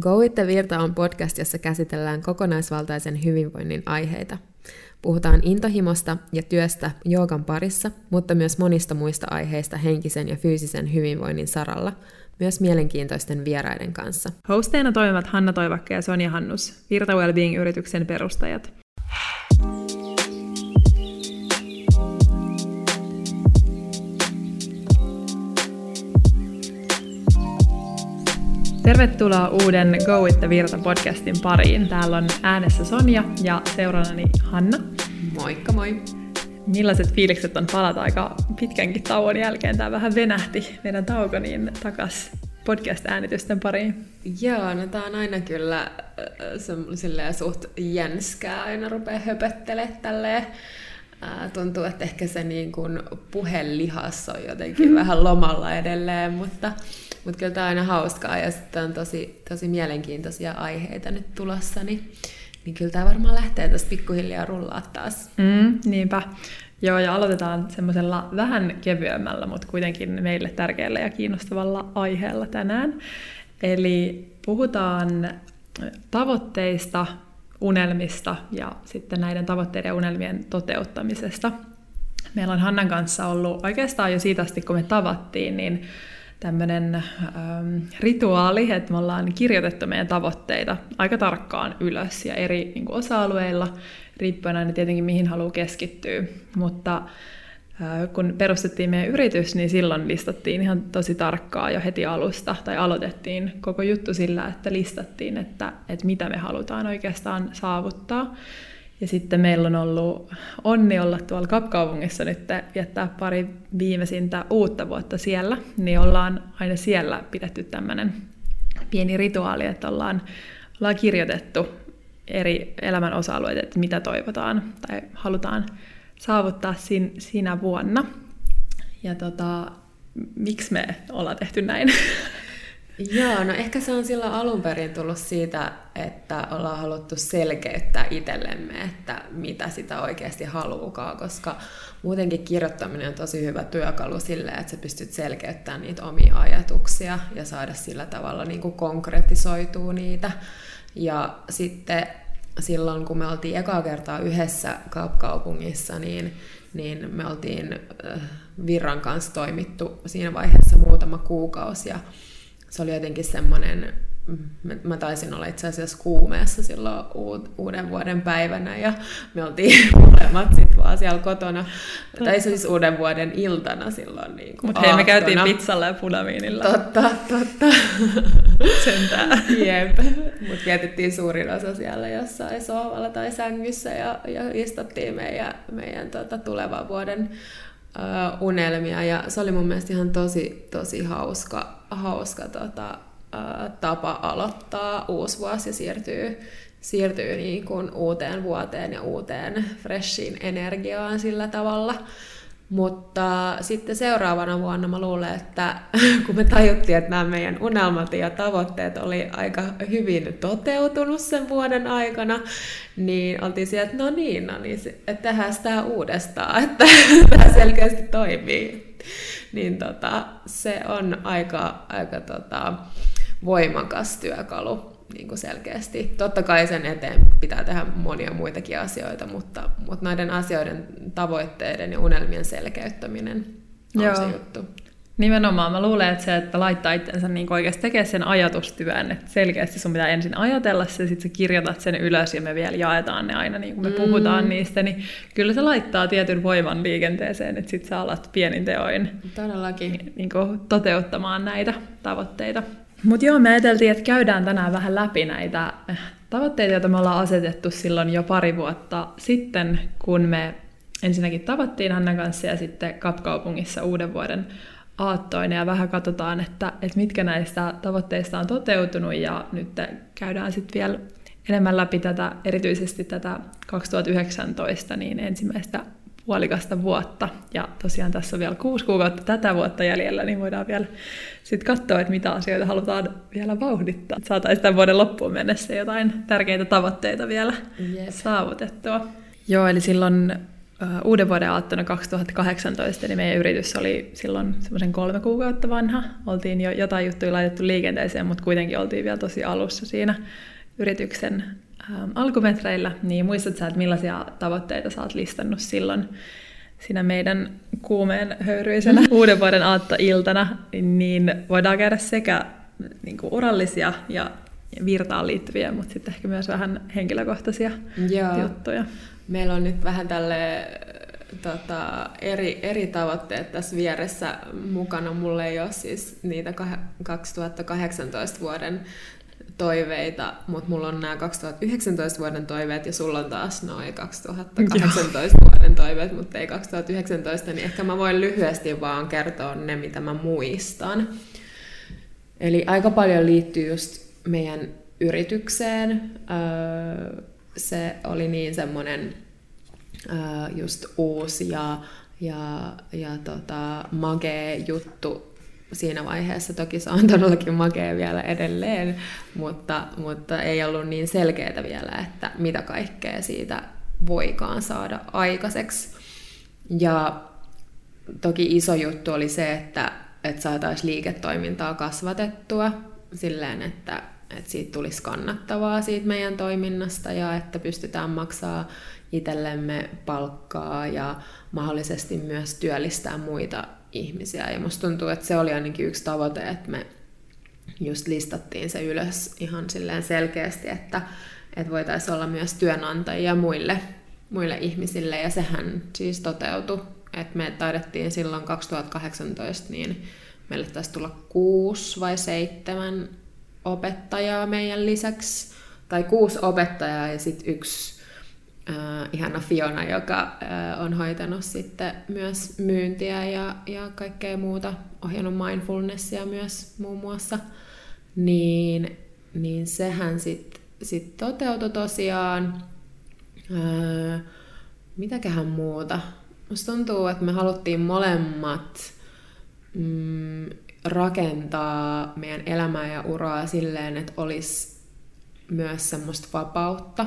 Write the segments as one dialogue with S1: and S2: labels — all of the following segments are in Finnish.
S1: Go With Virta on podcast, jossa käsitellään kokonaisvaltaisen hyvinvoinnin aiheita. Puhutaan intohimosta ja työstä joogan parissa, mutta myös monista muista aiheista henkisen ja fyysisen hyvinvoinnin saralla, myös mielenkiintoisten vieraiden kanssa.
S2: Hosteina toimivat Hanna Toivakka ja Sonja Hannus, Virta Wellbeing-yrityksen perustajat. Tervetuloa uuden Go With the Virta podcastin pariin. Täällä on äänessä Sonja ja seurannani Hanna.
S1: Moikka moi!
S2: Millaiset fiilikset on palata aika pitkänkin tauon jälkeen? Tämä vähän venähti meidän tauko niin takas podcast-äänitysten pariin.
S1: Joo, no tää on aina kyllä äh, suht jänskää, aina rupeaa höpöttelemään tälleen. Tuntuu, että ehkä se niin kuin puhelihas on jotenkin vähän lomalla edelleen, mutta mutta kyllä tämä on aina hauskaa ja sitten on tosi, tosi mielenkiintoisia aiheita nyt tulossa, niin, niin kyllä tämä varmaan lähtee tästä pikkuhiljaa rullaa taas.
S2: Mm, niinpä. Joo, ja aloitetaan semmoisella vähän kevyemmällä, mutta kuitenkin meille tärkeällä ja kiinnostavalla aiheella tänään. Eli puhutaan tavoitteista, unelmista ja sitten näiden tavoitteiden ja unelmien toteuttamisesta. Meillä on Hannan kanssa ollut oikeastaan jo siitä asti, kun me tavattiin, niin tämmöinen ähm, rituaali, että me ollaan kirjoitettu meidän tavoitteita aika tarkkaan ylös ja eri niin kuin osa-alueilla, riippuen aina tietenkin mihin haluaa keskittyä. Mutta äh, kun perustettiin meidän yritys, niin silloin listattiin ihan tosi tarkkaa jo heti alusta, tai aloitettiin koko juttu sillä, että listattiin, että, että mitä me halutaan oikeastaan saavuttaa. Ja sitten meillä on ollut onni olla tuolla Kapkaupungissa nyt viettää pari viimeisintä uutta vuotta siellä, niin ollaan aina siellä pidetty tämmöinen pieni rituaali, että ollaan, ollaan kirjoitettu eri elämän osa-alueita, että mitä toivotaan tai halutaan saavuttaa sin, sinä vuonna. Ja tota, miksi me ollaan tehty näin?
S1: Joo, no ehkä se on silloin alun perin tullut siitä, että ollaan haluttu selkeyttää itsellemme, että mitä sitä oikeasti haluukaan, koska muutenkin kirjoittaminen on tosi hyvä työkalu sille, että sä pystyt selkeyttämään niitä omia ajatuksia ja saada sillä tavalla niin kuin konkretisoituu niitä. Ja sitten silloin, kun me oltiin ekaa kertaa yhdessä kaupungissa, niin, niin me oltiin Virran kanssa toimittu siinä vaiheessa muutama kuukausi ja se oli jotenkin semmoinen, mä taisin olla itse asiassa kuumeessa silloin uuden vuoden päivänä ja me oltiin molemmat sitten vaan siellä kotona, totta. tai siis uuden vuoden iltana silloin niin
S2: Mutta hei, me käytiin pizzalla ja punaviinilla.
S1: Totta, totta.
S2: Sentään.
S1: Jep, mutta vietettiin suurin osa siellä jossain sohvalla tai sängyssä ja, ja istuttiin meidän, meidän tota, tulevan vuoden uh, unelmia ja se oli mun mielestä ihan tosi, tosi hauska, hauska tota, uh, tapa aloittaa uusi vuosi ja siirtyy, siirtyy niin kuin uuteen vuoteen ja uuteen freshiin energiaan sillä tavalla. Mutta sitten seuraavana vuonna mä luulen, että kun me tajuttiin, että nämä meidän unelmat ja tavoitteet oli aika hyvin toteutunut sen vuoden aikana, niin oltiin siellä, että no niin, no niin, että tehdään sitä uudestaan, että tämä selkeästi toimii. Niin tota, se on aika, aika tota, voimakas työkalu niin kuin selkeästi. Totta kai sen eteen pitää tehdä monia muitakin asioita, mutta, mutta näiden asioiden tavoitteiden ja unelmien selkeyttäminen on Joo. se juttu.
S2: Nimenomaan. Mä luulen, että se, että laittaa itsensä niin oikeasti tekee sen ajatustyön, että selkeästi sun pitää ensin ajatella se, sitten sä kirjoitat sen ylös ja me vielä jaetaan ne aina, niin kuin me mm. puhutaan niistä, niin kyllä se laittaa tietyn voiman liikenteeseen, että sit sä alat pienin teoin
S1: Todellakin.
S2: Niin kuin toteuttamaan näitä tavoitteita. Mutta joo, me ajateltiin, että käydään tänään vähän läpi näitä eh, tavoitteita, joita me ollaan asetettu silloin jo pari vuotta sitten, kun me ensinnäkin tavattiin Hannan kanssa ja sitten Kapkaupungissa uuden vuoden aattoina. Ja vähän katsotaan, että, että mitkä näistä tavoitteista on toteutunut. Ja nyt käydään sitten vielä enemmän läpi tätä, erityisesti tätä 2019, niin ensimmäistä puolikasta vuotta. Ja tosiaan tässä on vielä kuusi kuukautta tätä vuotta jäljellä, niin voidaan vielä sitten katsoa, että mitä asioita halutaan vielä vauhdittaa. Saataisiin tämän vuoden loppuun mennessä jotain tärkeitä tavoitteita vielä yep. saavutettua. Joo, eli silloin uuden vuoden aattona 2018, niin meidän yritys oli silloin semmoisen kolme kuukautta vanha. Oltiin jo jotain juttuja laitettu liikenteeseen, mutta kuitenkin oltiin vielä tosi alussa siinä yrityksen ähm, alkumetreillä. Niin muistatko että millaisia tavoitteita sä oot listannut silloin siinä meidän kuumeen höyryisenä uuden vuoden aattoiltana, niin voidaan käydä sekä niin kuin urallisia ja virtaan liittyviä, mutta sitten ehkä myös vähän henkilökohtaisia Joo. juttuja.
S1: Meillä on nyt vähän tälle tota, eri, eri tavoitteet tässä vieressä mukana. Mulle ei ole siis niitä 2018 vuoden toiveita, mutta mulla on nämä 2019 vuoden toiveet ja sulla on taas noin 2018 Joo. vuoden toiveet, mutta ei 2019, niin ehkä mä voin lyhyesti vaan kertoa ne, mitä mä muistan. Eli aika paljon liittyy just meidän yritykseen. Se oli niin semmoinen just uusi ja, ja, ja tota, magee juttu siinä vaiheessa. Toki se on todellakin makea vielä edelleen, mutta, mutta ei ollut niin selkeää vielä, että mitä kaikkea siitä voikaan saada aikaiseksi. Ja toki iso juttu oli se, että, että saataisiin liiketoimintaa kasvatettua silleen, että, että siitä tulisi kannattavaa siitä meidän toiminnasta ja että pystytään maksaa itsellemme palkkaa ja mahdollisesti myös työllistää muita ihmisiä. Ja musta tuntuu, että se oli ainakin yksi tavoite, että me just listattiin se ylös ihan silleen selkeästi, että, että voitaisiin olla myös työnantajia muille, muille ihmisille, ja sehän siis toteutui. Että me taidettiin silloin 2018, niin meille taisi tulla kuusi vai seitsemän opettajaa meidän lisäksi, tai kuusi opettajaa ja sitten yksi äh, ihana Fiona, joka äh, on hoitanut sitten myös myyntiä ja, ja kaikkea muuta, ohjannut mindfulnessia myös muun muassa, niin, niin sehän sitten sit toteutui tosiaan. Äh, mitäköhän muuta? Musta tuntuu, että me haluttiin molemmat mm, rakentaa meidän elämää ja uraa silleen, että olisi myös semmoista vapautta,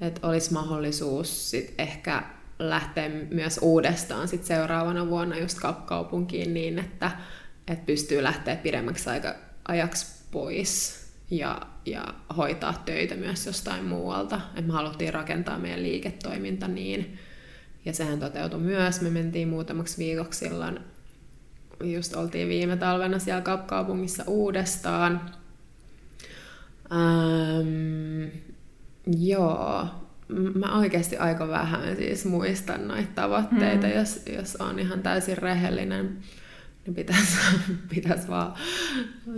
S1: että olisi mahdollisuus sit ehkä lähteä myös uudestaan sit seuraavana vuonna just kaupunkiin niin, että, että pystyy lähteä pidemmäksi aika, ajaksi pois ja, ja hoitaa töitä myös jostain muualta. Et me haluttiin rakentaa meidän liiketoiminta niin, ja sehän toteutui myös. Me mentiin muutamaksi viikoksi silloin just oltiin viime talvena siellä kaupungissa uudestaan. Ähm, joo, mä oikeasti aika vähän siis muistan noita tavoitteita, mm. jos, jos on ihan täysin rehellinen. Niin pitäisi, pitäisi vaan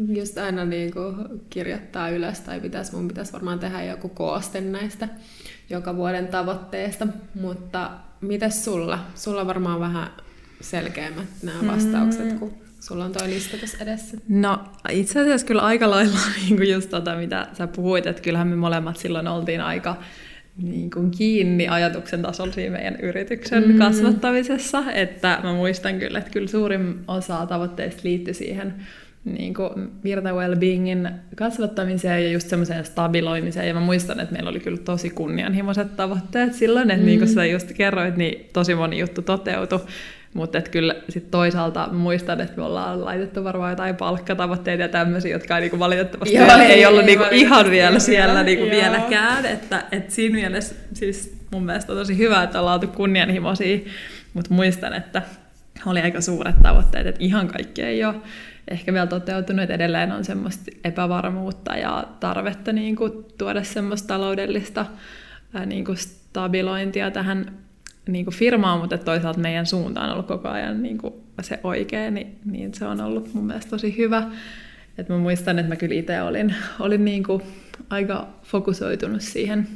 S1: just aina niin kuin kirjoittaa ylös, tai pitäisi, mun pitäisi varmaan tehdä joku kooste näistä joka vuoden tavoitteista. Mutta mitäs sulla? Sulla varmaan vähän selkeämmät nämä vastaukset, mm. kun sulla on toi lista tässä edessä?
S2: No itse asiassa kyllä aika lailla niin kuin just tota, mitä sä puhuit, että kyllähän me molemmat silloin oltiin aika niin kuin kiinni ajatuksen tasolla siinä meidän yrityksen mm. kasvattamisessa, että mä muistan kyllä, että kyllä suurin osa tavoitteista liittyi siihen niin kuin virta well-beingin kasvattamiseen ja just semmoiseen stabiloimiseen. Ja mä muistan, että meillä oli kyllä tosi kunnianhimoiset tavoitteet silloin, että mm. niin kuin sä just kerroit, niin tosi moni juttu toteutui. Mutta kyllä sit toisaalta muistan, että me ollaan laitettu varmaan jotain palkkatavoitteita ja tämmöisiä, jotka ei niinku valitettavasti Joo, ei, ei ollut niinku ihan vielä siellä niinku vieläkään. Että, et siinä mielessä siis mun mielestä on tosi hyvä, että ollaan oltu kunnianhimoisia, mutta muistan, että oli aika suuret tavoitteet, että ihan kaikki ei ole ehkä vielä toteutunut, että edelleen on semmoista epävarmuutta ja tarvetta niin kuin tuoda semmoista taloudellista ää, niin kuin stabilointia tähän niin kuin firmaa, mutta toisaalta meidän suunta on ollut koko ajan niin kuin se oikea, niin, niin se on ollut mun mielestä tosi hyvä. Et mä muistan, että mä kyllä itse olin, olin niin kuin aika fokusoitunut siihen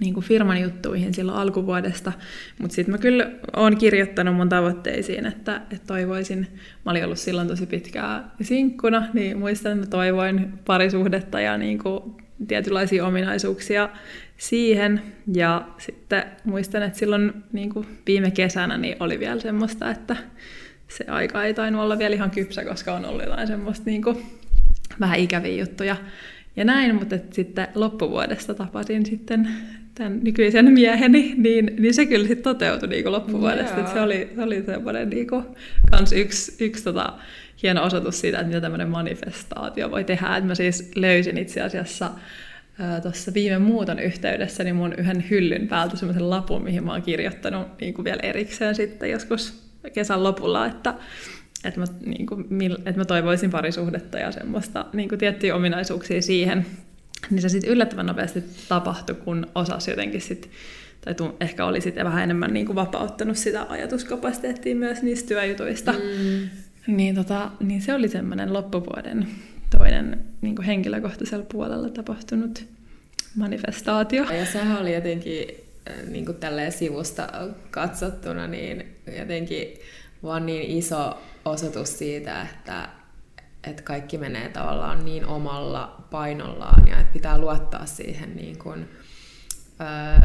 S2: niin kuin firman juttuihin silloin alkuvuodesta, mutta sitten mä kyllä oon kirjoittanut mun tavoitteisiin, että, että toivoisin, mä olin ollut silloin tosi pitkää sinkkuna, niin muistan, että mä toivoin parisuhdetta ja niin kuin tietynlaisia ominaisuuksia siihen. Ja sitten muistan, että silloin niin kuin viime kesänä niin oli vielä semmoista, että se aika ei tainnut olla vielä ihan kypsä, koska on ollut jotain semmoista niin kuin vähän ikäviä juttuja ja näin, mutta sitten loppuvuodesta tapasin sitten tämän nykyisen mieheni, niin, niin se kyllä sitten toteutui niin kuin loppuvuodesta. Se oli, se oli semmoinen niin kuin, kans yksi, yksi tota, hieno osoitus siitä, että mitä tämmöinen manifestaatio voi tehdä. Että mä siis löysin itse asiassa tuossa viime muuton yhteydessä niin mun yhden hyllyn päältä semmoisen lapun, mihin mä oon kirjoittanut niin kuin vielä erikseen sitten joskus kesän lopulla, että, että, mä, niin kuin, että mä toivoisin parisuhdetta ja semmoista niin kuin tiettyjä ominaisuuksia siihen. Niin se sitten yllättävän nopeasti tapahtui, kun osasi jotenkin sitten tai tu, ehkä oli sitten vähän enemmän niin kuin vapauttanut sitä ajatuskapasiteettia myös niistä työjutuista. Mm. Niin, tota, niin se oli semmoinen loppuvuoden toinen niin kuin henkilökohtaisella puolella tapahtunut manifestaatio.
S1: Ja sehän oli jotenkin äh, niin kuin tälleen sivusta katsottuna niin jotenkin vaan niin iso osoitus siitä, että, että kaikki menee tavallaan niin omalla painollaan ja että pitää luottaa siihen, niin kuin, äh,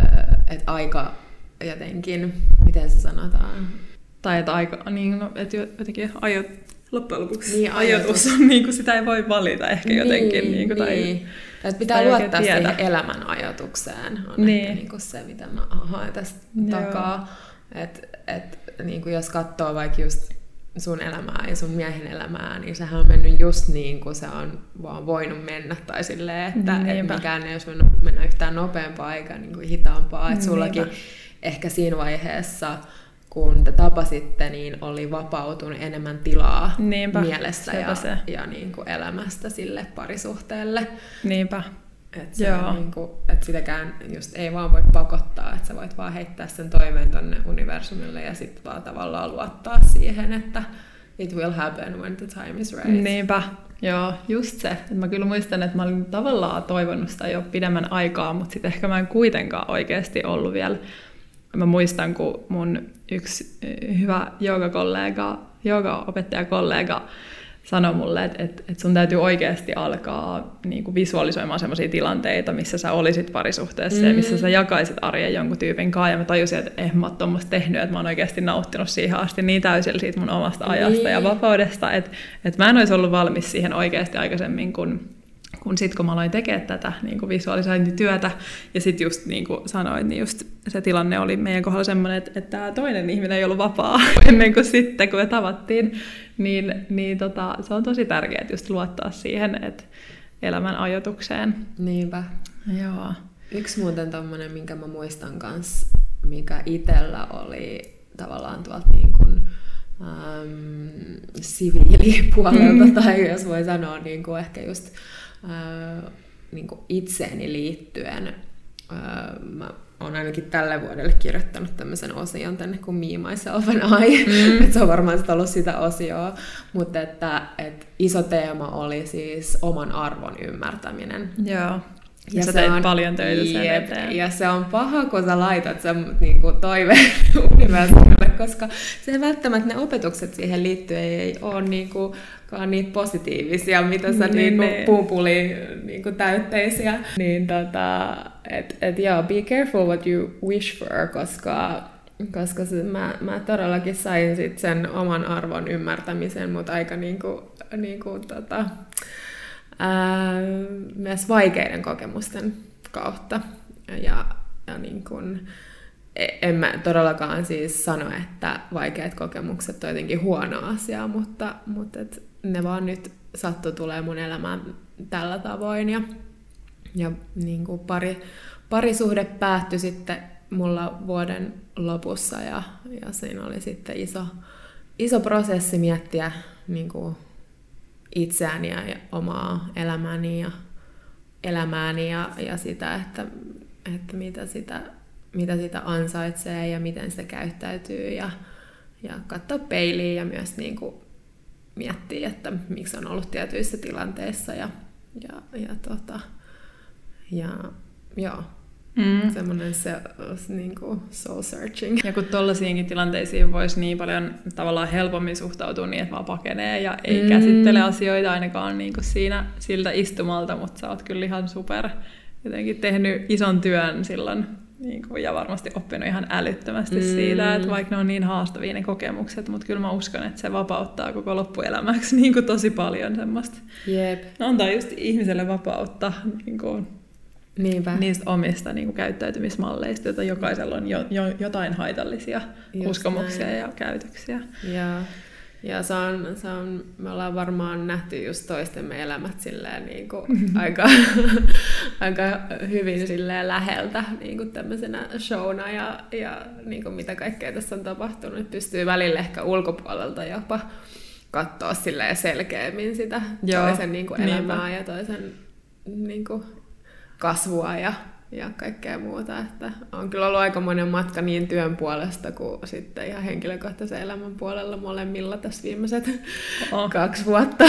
S1: että aika jotenkin, miten se sanotaan?
S2: Tai että aika, niin, no, että jotenkin ajat, loppujen lopuksi niin, ajatus on, niin kuin sitä ei voi valita ehkä niin, jotenkin. Niin kuin, tai, niin.
S1: Että pitää tai luottaa siihen elämän ajatukseen, on niin. ehkä niin kuin se, mitä mä haen tästä Joo. takaa. Että et, niin kuin jos katsoo vaikka just sun elämää ja sun miehen elämää, niin sehän on mennyt just niin kuin se on vaan voinut mennä. Tai silleen, että et mikään ei olisi voinut mennä yhtään nopeampaa eikä niin kuin hitaampaa. Että sullakin ehkä siinä vaiheessa kun te tapasitte, niin oli vapautunut enemmän tilaa Niinpä, mielessä ja, se. ja niin kuin elämästä sille parisuhteelle.
S2: Niinpä.
S1: Että Joo. Niin kuin, et sitäkään just ei vaan voi pakottaa, että sä voit vaan heittää sen toiveen tonne universumille ja sitten vaan tavallaan luottaa siihen, että it will happen when the time is right.
S2: Niinpä, Joo, just se. Et mä kyllä muistan, että mä olin tavallaan toivonut sitä jo pidemmän aikaa, mutta sitten ehkä mä en kuitenkaan oikeasti ollut vielä mä muistan, kun mun yksi eh, hyvä joogakollega, joogaopettajakollega sanoi mulle, että, että, että sun täytyy oikeasti alkaa niin kuin visualisoimaan sellaisia tilanteita, missä sä olisit parisuhteessa mm. ja missä sä jakaisit arjen jonkun tyypin kanssa. Ja mä tajusin, että en mä ole tehnyt, että mä oon oikeasti nauttinut siihen asti niin täysillä siitä mun omasta ajasta niin. ja vapaudesta, että, että mä en olisi ollut valmis siihen oikeasti aikaisemmin, kun kun sitten kun mä aloin tekemään tätä niin kuin visualisointityötä, ja sitten just niin kuin sanoin, niin just se tilanne oli meidän kohdalla semmoinen, että, että tämä toinen ihminen ei ollut vapaa ennen kuin sitten, kun me tavattiin, niin, niin tota, se on tosi tärkeää just luottaa siihen, että elämän ajatukseen.
S1: Niinpä.
S2: Joo.
S1: Yksi muuten tommonen, minkä mä muistan kans, mikä itellä oli tavallaan tuolta niin kuin, ähm, siviilipuolelta, mm. tai jos voi sanoa niin kuin ehkä just niin kuin itseeni liittyen. Mä olen ainakin tälle vuodelle kirjoittanut tämmöisen osion tänne kuin Me, Myself and I. Mm. se on varmaan sitä ollut sitä osioa. Mutta että, että iso teema oli siis oman arvon ymmärtäminen.
S2: Joo. Ja, ja sä teit on, paljon töitä sen jep,
S1: eteen. Ja se on paha, kun sä laitat sen niin kuin toiveen universumille, koska se välttämättä ne opetukset siihen liittyen ei ole niin kuin, niitä positiivisia, mitä sä niin, niin kuin pumpuli niin kuin täytteisiä. Niin tota, et, et joo, be careful what you wish for, koska koska se, mä, mä todellakin sain sit sen oman arvon ymmärtämisen, mutta aika niinku, niinku tota, ää, myös vaikeiden kokemusten kautta. Ja, ja niin kun, e, en mä todellakaan siis sano, että vaikeat kokemukset on jotenkin huono asia, mutta, mutta et ne vaan nyt sattu tulee mun elämään tällä tavoin. Ja, ja niin kuin pari, parisuhde päättyi sitten mulla vuoden lopussa ja, ja siinä oli sitten iso, iso prosessi miettiä niin kuin itseäni ja omaa elämääni ja elämääni ja, ja sitä, että, että mitä, sitä, mitä sitä ansaitsee ja miten se käyttäytyy ja, ja katsoa peiliin ja myös niin kuin miettiä, että miksi on ollut tietyissä tilanteissa ja, ja, ja, tota, ja joo, Mm. Semmoinen se, niin kuin soul searching.
S2: Ja kun tollaisiinkin tilanteisiin voisi niin paljon tavallaan helpommin suhtautua niin, että vaan pakenee ja ei mm. käsittele asioita ainakaan niin kuin siinä siltä istumalta, mutta sä oot kyllä ihan super jotenkin tehnyt ison työn silloin niin kuin, ja varmasti oppinut ihan älyttömästi mm. siitä, että vaikka ne on niin haastavia ne kokemukset, mutta kyllä mä uskon, että se vapauttaa koko loppuelämäksi niin kuin tosi paljon semmoista.
S1: Jep.
S2: No, antaa just ihmiselle vapautta niin kuin,
S1: Niinpä.
S2: niistä omista niin kuin käyttäytymismalleista, joita jokaisella on jo, jo, jotain haitallisia
S1: Just
S2: uskomuksia
S1: näin.
S2: ja käytöksiä.
S1: Ja, ja se on, se on, me ollaan varmaan nähty just toistemme elämät silleen niin kuin aika, aika hyvin silleen läheltä niin kuin tämmöisenä showna ja, ja niin kuin mitä kaikkea tässä on tapahtunut. Pystyy välillä ehkä ulkopuolelta jopa katsoa silleen selkeämmin sitä
S2: Joo,
S1: toisen niin kuin
S2: niinpä.
S1: elämää ja toisen niin kuin kasvua ja, ja kaikkea muuta. Että on kyllä ollut aika monen matka niin työn puolesta kuin sitten ihan henkilökohtaisen elämän puolella molemmilla tässä viimeiset
S2: Oh.
S1: kaksi vuotta.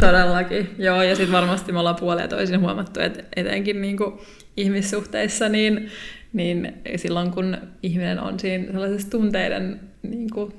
S2: Todellakin, joo, ja sitten varmasti me ollaan puolia toisin huomattu, että etenkin niin kuin ihmissuhteissa, niin, niin silloin kun ihminen on siinä sellaisessa tunteiden, niin kuin,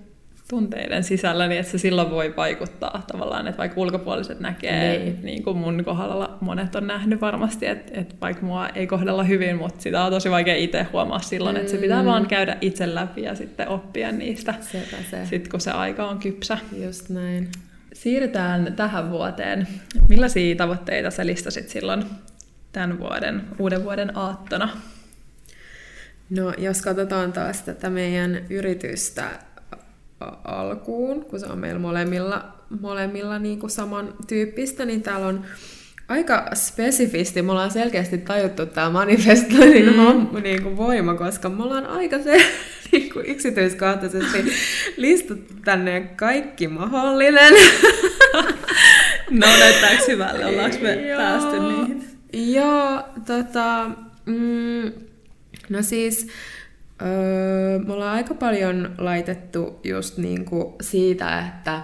S2: tunteiden sisällä, niin että se silloin voi vaikuttaa tavallaan, että vaikka ulkopuoliset näkee,
S1: Niin.
S2: niin, kuin mun kohdalla monet on nähnyt varmasti, että, että vaikka mua ei kohdella hyvin, mutta sitä on tosi vaikea itse huomaa silloin, että se pitää
S1: Mm.
S2: vaan käydä itse läpi ja sitten oppia niistä,
S1: Sepä se.
S2: sitten kun se aika on kypsä.
S1: Just näin.
S2: Siirrytään tähän vuoteen. Millaisia tavoitteita sä listasit silloin tämän vuoden, uuden vuoden aattona?
S1: No, jos katsotaan taas tätä meidän yritystä alkuun, kun se on meillä molemmilla, molemmilla niin kuin samantyyppistä, niin täällä on aika spesifisti. Me ollaan selkeästi tajuttu tämä manifestoinnin mm. niin kuin voima, koska me ollaan aika se niin kuin yksityiskohtaisesti listattu tänne kaikki mahdollinen.
S2: No näyttääkö hyvälle? Ollaanko me
S1: Joo.
S2: päästy niihin?
S1: Joo, tota, mm, no siis öö, me ollaan aika paljon laitettu just niinku siitä, että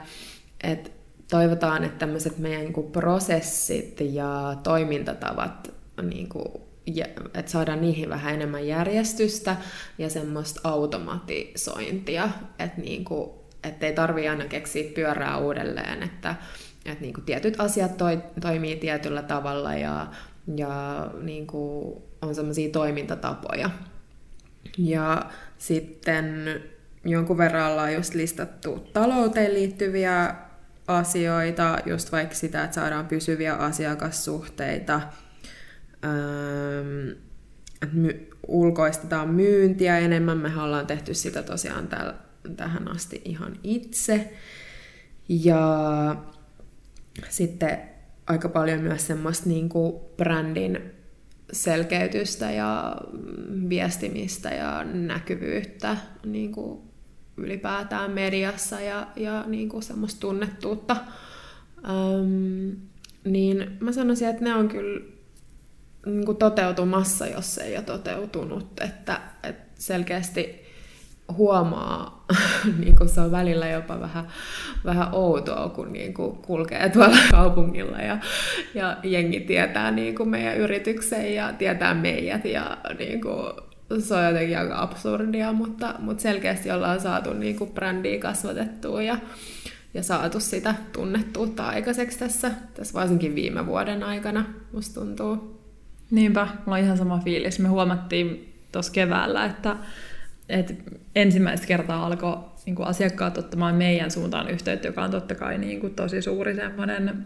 S1: et toivotaan, että tämmöiset meidän niinku prosessit ja toimintatavat, niinku, että saadaan niihin vähän enemmän järjestystä ja semmoista automatisointia, että niinku, ei tarvii aina keksiä pyörää uudelleen, että että niinku tietyt asiat toi, toimii tietyllä tavalla ja, ja niinku on semmoisia toimintatapoja. Ja sitten jonkun verran ollaan just listattu talouteen liittyviä asioita, just vaikka sitä, että saadaan pysyviä asiakassuhteita, että my, ulkoistetaan myyntiä enemmän. Me ollaan tehty sitä tosiaan täl, tähän asti ihan itse. Ja sitten aika paljon myös semmoista niin kuin brändin selkeytystä ja viestimistä ja näkyvyyttä niin kuin ylipäätään mediassa ja, ja niin kuin semmoista tunnettuutta. Öm, niin mä sanoisin, että ne on kyllä niin kuin toteutumassa, jos ei ole toteutunut. Että, että selkeästi huomaa, niin kuin se on välillä jopa vähän, vähän outoa, kun niin kuin kulkee tuolla kaupungilla ja, ja jengi tietää niin kuin meidän yrityksen ja tietää meidät ja niin kuin, se on jotenkin aika absurdia, mutta, mutta selkeästi ollaan saatu niin kuin brändiä kasvatettua ja, ja saatu sitä tunnettuutta aikaiseksi tässä, tässä varsinkin viime vuoden aikana, musta tuntuu.
S2: Niinpä, mulla on ihan sama fiilis. Me huomattiin tuossa keväällä, että, että ensimmäistä kertaa alkoi niin kuin asiakkaat ottamaan meidän suuntaan yhteyttä, joka on totta kai niin kuin tosi suuri semmoinen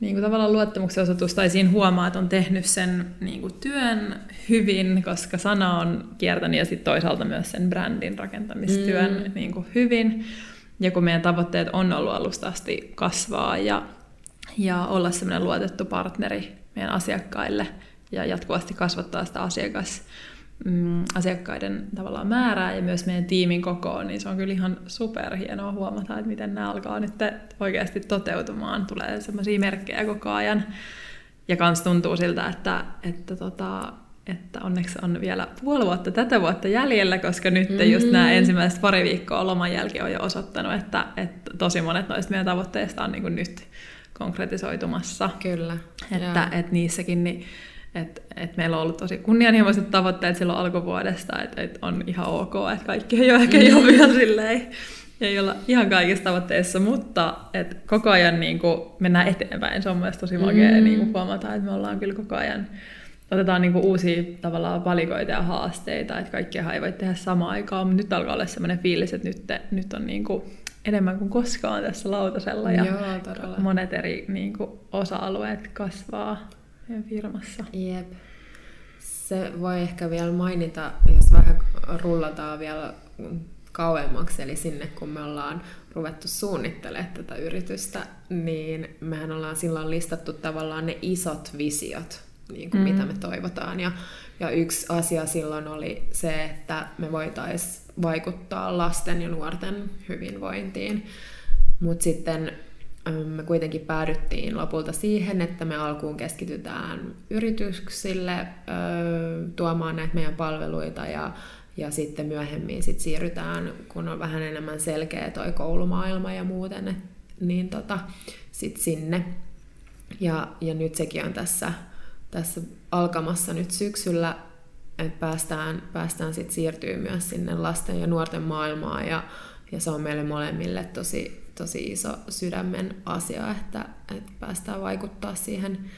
S2: niin kuin tavallaan luottamuksen osoitus, tai siinä huomaa, että on tehnyt sen niin kuin työn hyvin, koska sana on kiertänyt, ja sitten toisaalta myös sen brändin rakentamistyön mm. niin kuin hyvin. Ja kun meidän tavoitteet on ollut alusta asti kasvaa ja, ja olla semmoinen luotettu partneri meidän asiakkaille, ja jatkuvasti kasvattaa sitä asiakas, mm, asiakkaiden tavallaan määrää ja myös meidän tiimin kokoa, niin se on kyllä ihan superhienoa huomata, että miten nämä alkaa nyt oikeasti toteutumaan. Tulee semmoisia merkkejä koko ajan. Ja kans tuntuu siltä, että, että, tota, että onneksi on vielä puoli vuotta tätä vuotta jäljellä, koska nyt mm-hmm. just nämä ensimmäiset pari viikkoa loman jälkeen on jo osoittanut, että, että tosi monet noista meidän tavoitteista on niin kuin nyt konkretisoitumassa.
S1: Kyllä.
S2: Että, että niissäkin niin et, et meillä on ollut tosi kunnianhimoiset tavoitteet silloin alkuvuodesta, että et on ihan ok, että kaikki ei ole ehkä mm. ihan vielä silleen, ei olla ihan kaikissa tavoitteissa, mutta et koko ajan niin kuin mennään eteenpäin. Se on myös tosi makea mm. niin kuin huomata, että me ollaan kyllä koko ajan, otetaan niin kuin uusia tavallaan valikoita ja haasteita, että kaikkea ei voi tehdä samaan aikaan, mutta nyt alkaa olla sellainen fiilis, että nyt, nyt on niin kuin enemmän kuin koskaan tässä lautasella ja
S1: Joo, todella.
S2: monet eri niin kuin, osa-alueet kasvaa meidän firmassa.
S1: Jep. se voi ehkä vielä mainita, jos vähän rullataan vielä kauemmaksi, eli sinne kun me ollaan ruvettu suunnittelemaan tätä yritystä, niin mehän ollaan silloin listattu tavallaan ne isot visiot, niin kuin mm. mitä me toivotaan. Ja, ja yksi asia silloin oli se, että me voitaisiin vaikuttaa lasten ja nuorten hyvinvointiin. Mutta sitten me kuitenkin päädyttiin lopulta siihen, että me alkuun keskitytään yrityksille tuomaan näitä meidän palveluita ja, ja sitten myöhemmin sit siirrytään, kun on vähän enemmän selkeä toi koulumaailma ja muuten, niin tota, sit sinne. Ja, ja nyt sekin on tässä, tässä alkamassa nyt syksyllä, että päästään, päästään sit siirtyy myös sinne lasten ja nuorten maailmaan ja, ja se on meille molemmille tosi, tosi iso sydämen asia, että, että päästään vaikuttaa siihen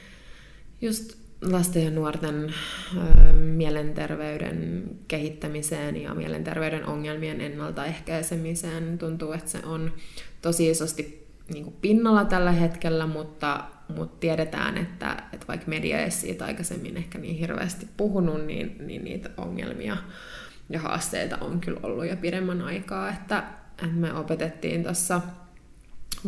S1: just lasten ja nuorten ö, mielenterveyden kehittämiseen ja mielenterveyden ongelmien ennaltaehkäisemiseen. Tuntuu, että se on tosi isosti niin kuin pinnalla tällä hetkellä, mutta, mutta tiedetään, että, että vaikka media ei siitä aikaisemmin ehkä niin hirveästi puhunut, niin, niin niitä ongelmia ja haasteita on kyllä ollut jo pidemmän aikaa, että, että me opetettiin tuossa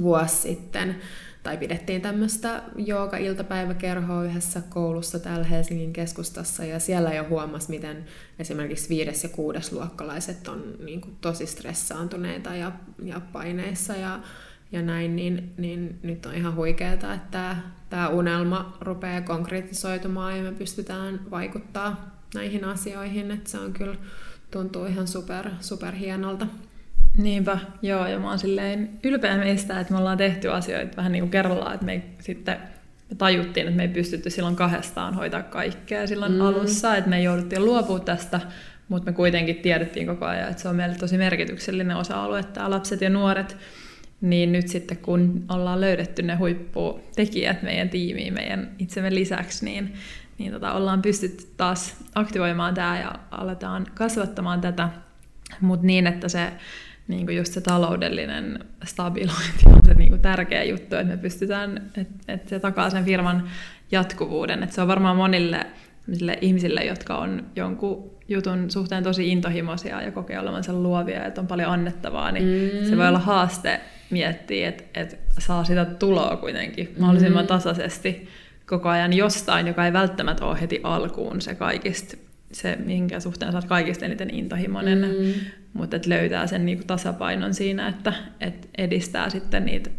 S1: vuosi sitten, tai pidettiin tämmöistä jooga-iltapäiväkerhoa yhdessä koulussa täällä Helsingin keskustassa, ja siellä jo huomasi, miten esimerkiksi viides- ja kuudesluokkalaiset on niin kuin tosi stressaantuneita ja, ja paineissa ja, ja näin, niin, niin nyt on ihan huikeaa, että tämä, unelma rupeaa konkretisoitumaan ja me pystytään vaikuttaa näihin asioihin, että se on kyllä tuntuu ihan super, super hienolta.
S2: Niinpä, joo, ja mä oon silleen ylpeä meistä, että me ollaan tehty asioita vähän niin kuin kerrallaan, että me ei, sitten me tajuttiin, että me ei pystytty silloin kahdestaan hoitaa kaikkea silloin mm. alussa, että me jouduttiin luopua tästä, mutta me kuitenkin tiedettiin koko ajan, että se on meille tosi merkityksellinen osa-alue, että lapset ja nuoret, niin nyt sitten kun ollaan löydetty ne huipputekijät meidän tiimiin, meidän itsemme lisäksi, niin, niin tota, ollaan pystytty taas aktivoimaan tämä ja aletaan kasvattamaan tätä, mutta niin, että se niin kuin just se taloudellinen stabilointi on se niin kuin tärkeä juttu, että me pystytään, että, että se takaa sen firman jatkuvuuden. Että se on varmaan monille ihmisille, jotka on jonkun jutun suhteen tosi intohimoisia ja kokee olevansa luovia, että on paljon annettavaa, niin mm. se voi olla haaste miettiä, että, että saa sitä tuloa kuitenkin mahdollisimman mm. tasaisesti koko ajan jostain, joka ei välttämättä ole heti alkuun se kaikista se, minkä suhteen sä oot kaikista eniten intohimoinen, mm. Mutta että löytää sen niinku tasapainon siinä, että et edistää sitten niitä,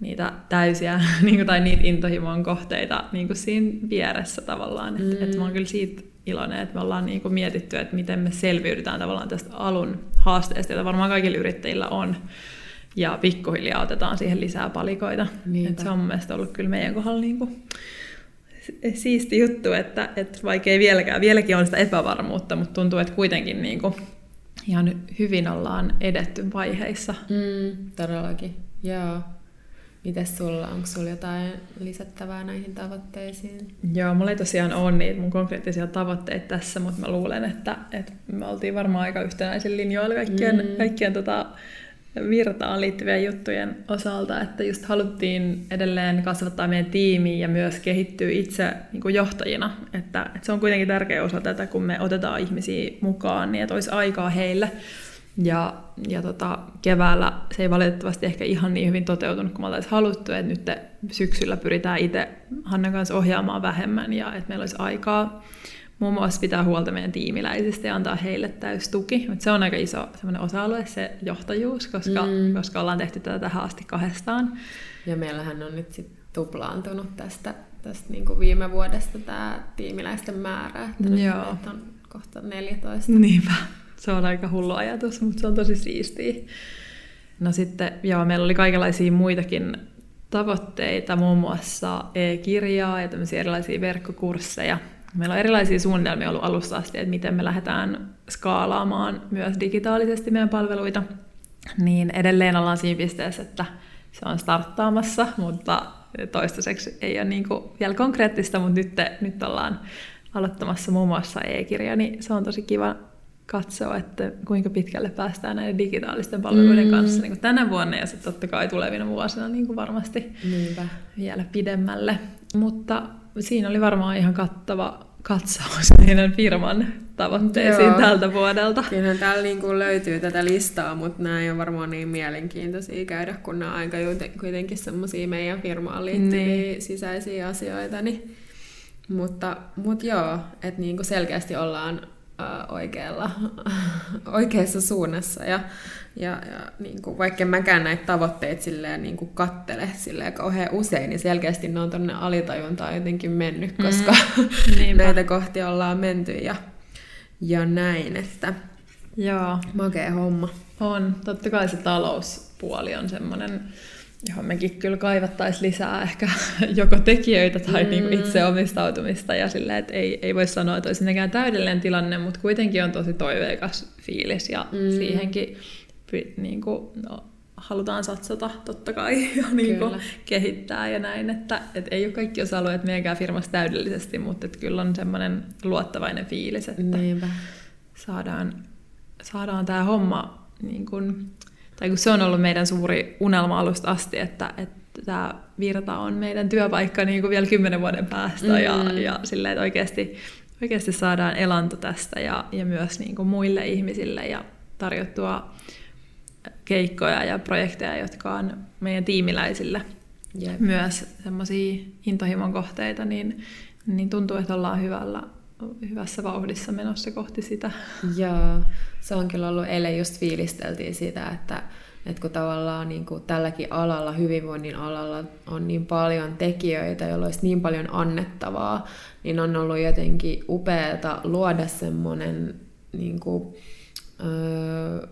S2: niitä täysiä niinku, tai niitä intohimon kohteita niinku siinä vieressä tavallaan. Mm. Että et mä oon kyllä siitä iloinen, että me ollaan niinku mietitty, että miten me selviydytään tavallaan tästä alun haasteesta, jota varmaan kaikilla yrittäjillä on. Ja pikkuhiljaa otetaan siihen lisää palikoita. Et se on mun mielestä ollut kyllä meidän kohdalla niinku siisti juttu, että, että vaikka ei vieläkään, vieläkin on sitä epävarmuutta, mutta tuntuu, että kuitenkin niin kuin ihan hyvin ollaan edetty vaiheissa.
S1: Mm, todellakin, joo. Mites sulla, onko sulla jotain lisättävää näihin tavoitteisiin?
S2: Joo, mulla ei tosiaan ole niitä mun konkreettisia tavoitteita tässä, mutta mä luulen, että, että me oltiin varmaan aika yhtenäisen linjoilla kaikkien, mm. kaikkien tota, virtaan liittyvien juttujen osalta, että just haluttiin edelleen kasvattaa meidän tiimiä ja myös kehittyä itse niin kuin johtajina. Että, että se on kuitenkin tärkeä osa tätä, kun me otetaan ihmisiä mukaan, niin että olisi aikaa heille. Ja, ja tota, keväällä se ei valitettavasti ehkä ihan niin hyvin toteutunut kuin me oltaisiin haluttu, että nyt syksyllä pyritään itse Hannan kanssa ohjaamaan vähemmän ja että meillä olisi aikaa muun muassa pitää huolta meidän tiimiläisistä ja antaa heille täys tuki. Mutta se on aika iso osa-alue, se johtajuus, koska, mm. koska ollaan tehty tätä tähän asti kahdestaan.
S1: Ja meillähän on nyt sit tuplaantunut tästä, tästä niin kuin viime vuodesta tämä tiimiläisten määrä, että Joo. nyt on kohta 14.
S2: Niinpä, se on aika hullu ajatus, mutta se on tosi siistiä. No sitten, joo, meillä oli kaikenlaisia muitakin tavoitteita, muun muassa e-kirjaa ja tämmöisiä erilaisia verkkokursseja, Meillä on erilaisia suunnitelmia ollut alusta asti, että miten me lähdetään skaalaamaan myös digitaalisesti meidän palveluita. Niin edelleen ollaan siinä pisteessä, että se on starttaamassa, mutta toistaiseksi ei ole niin kuin vielä konkreettista, mutta nyt, nyt ollaan aloittamassa muun muassa e-kirja, niin se on tosi kiva katsoa, että kuinka pitkälle päästään näiden digitaalisten palveluiden mm. kanssa niin kuin tänä vuonna ja sitten totta kai tulevina vuosina niin kuin varmasti Niinpä. vielä pidemmälle. Mutta siinä oli varmaan ihan kattava katsaus meidän firman tavoitteisiin Joo. tältä vuodelta.
S1: Kyllähän täällä niin kuin löytyy tätä listaa, mutta nämä ei ole varmaan niin mielenkiintoisia käydä, kun nämä on aika kuitenkin semmoisia meidän firmaan liittyviä niin. sisäisiä asioita. Niin. Mutta, mutta joo, että niin kuin selkeästi ollaan oikealla, oikeassa suunnassa. Ja, ja, ja niin kuin, vaikka en mäkään näitä tavoitteita silleen, niin kuin kattele silleen kauhean usein, niin selkeästi ne on tuonne alitajuntaan jotenkin mennyt, mm. koska mm, näitä kohti ollaan menty ja, ja näin, että Joo. makea homma.
S2: On. Totta kai se talouspuoli on semmoinen johon mekin kyllä kaivattaisiin lisää ehkä joko tekijöitä tai mm. niin itse omistautumista ja silleen, että ei, ei voi sanoa, että olisi täydellinen tilanne, mutta kuitenkin on tosi toiveikas fiilis ja mm. siihenkin niin kuin, no, halutaan satsata totta kai ja niin kuin, kehittää ja näin, että et ei ole kaikki osa-alueet meidänkään firmassa täydellisesti, mutta et kyllä on semmoinen luottavainen fiilis, että Niinpä. saadaan, saadaan tämä homma niin kuin, tai kun se on ollut meidän suuri unelma alusta asti, että, että tämä virta on meidän työpaikka niin kuin vielä kymmenen vuoden päästä mm. ja, ja silleen, että oikeasti, oikeasti saadaan elanto tästä ja, ja myös niin kuin muille ihmisille ja tarjottua keikkoja ja projekteja, jotka on meidän tiimiläisille Jep. myös semmoisia intohimon kohteita, niin, niin tuntuu, että ollaan hyvällä, hyvässä vauhdissa menossa kohti sitä.
S1: Joo, se on kyllä ollut, eilen just fiilisteltiin sitä, että, että kun tavallaan niin kuin tälläkin alalla, hyvinvoinnin alalla on niin paljon tekijöitä, joilla olisi niin paljon annettavaa, niin on ollut jotenkin upeata luoda semmoinen niin kuin, ö,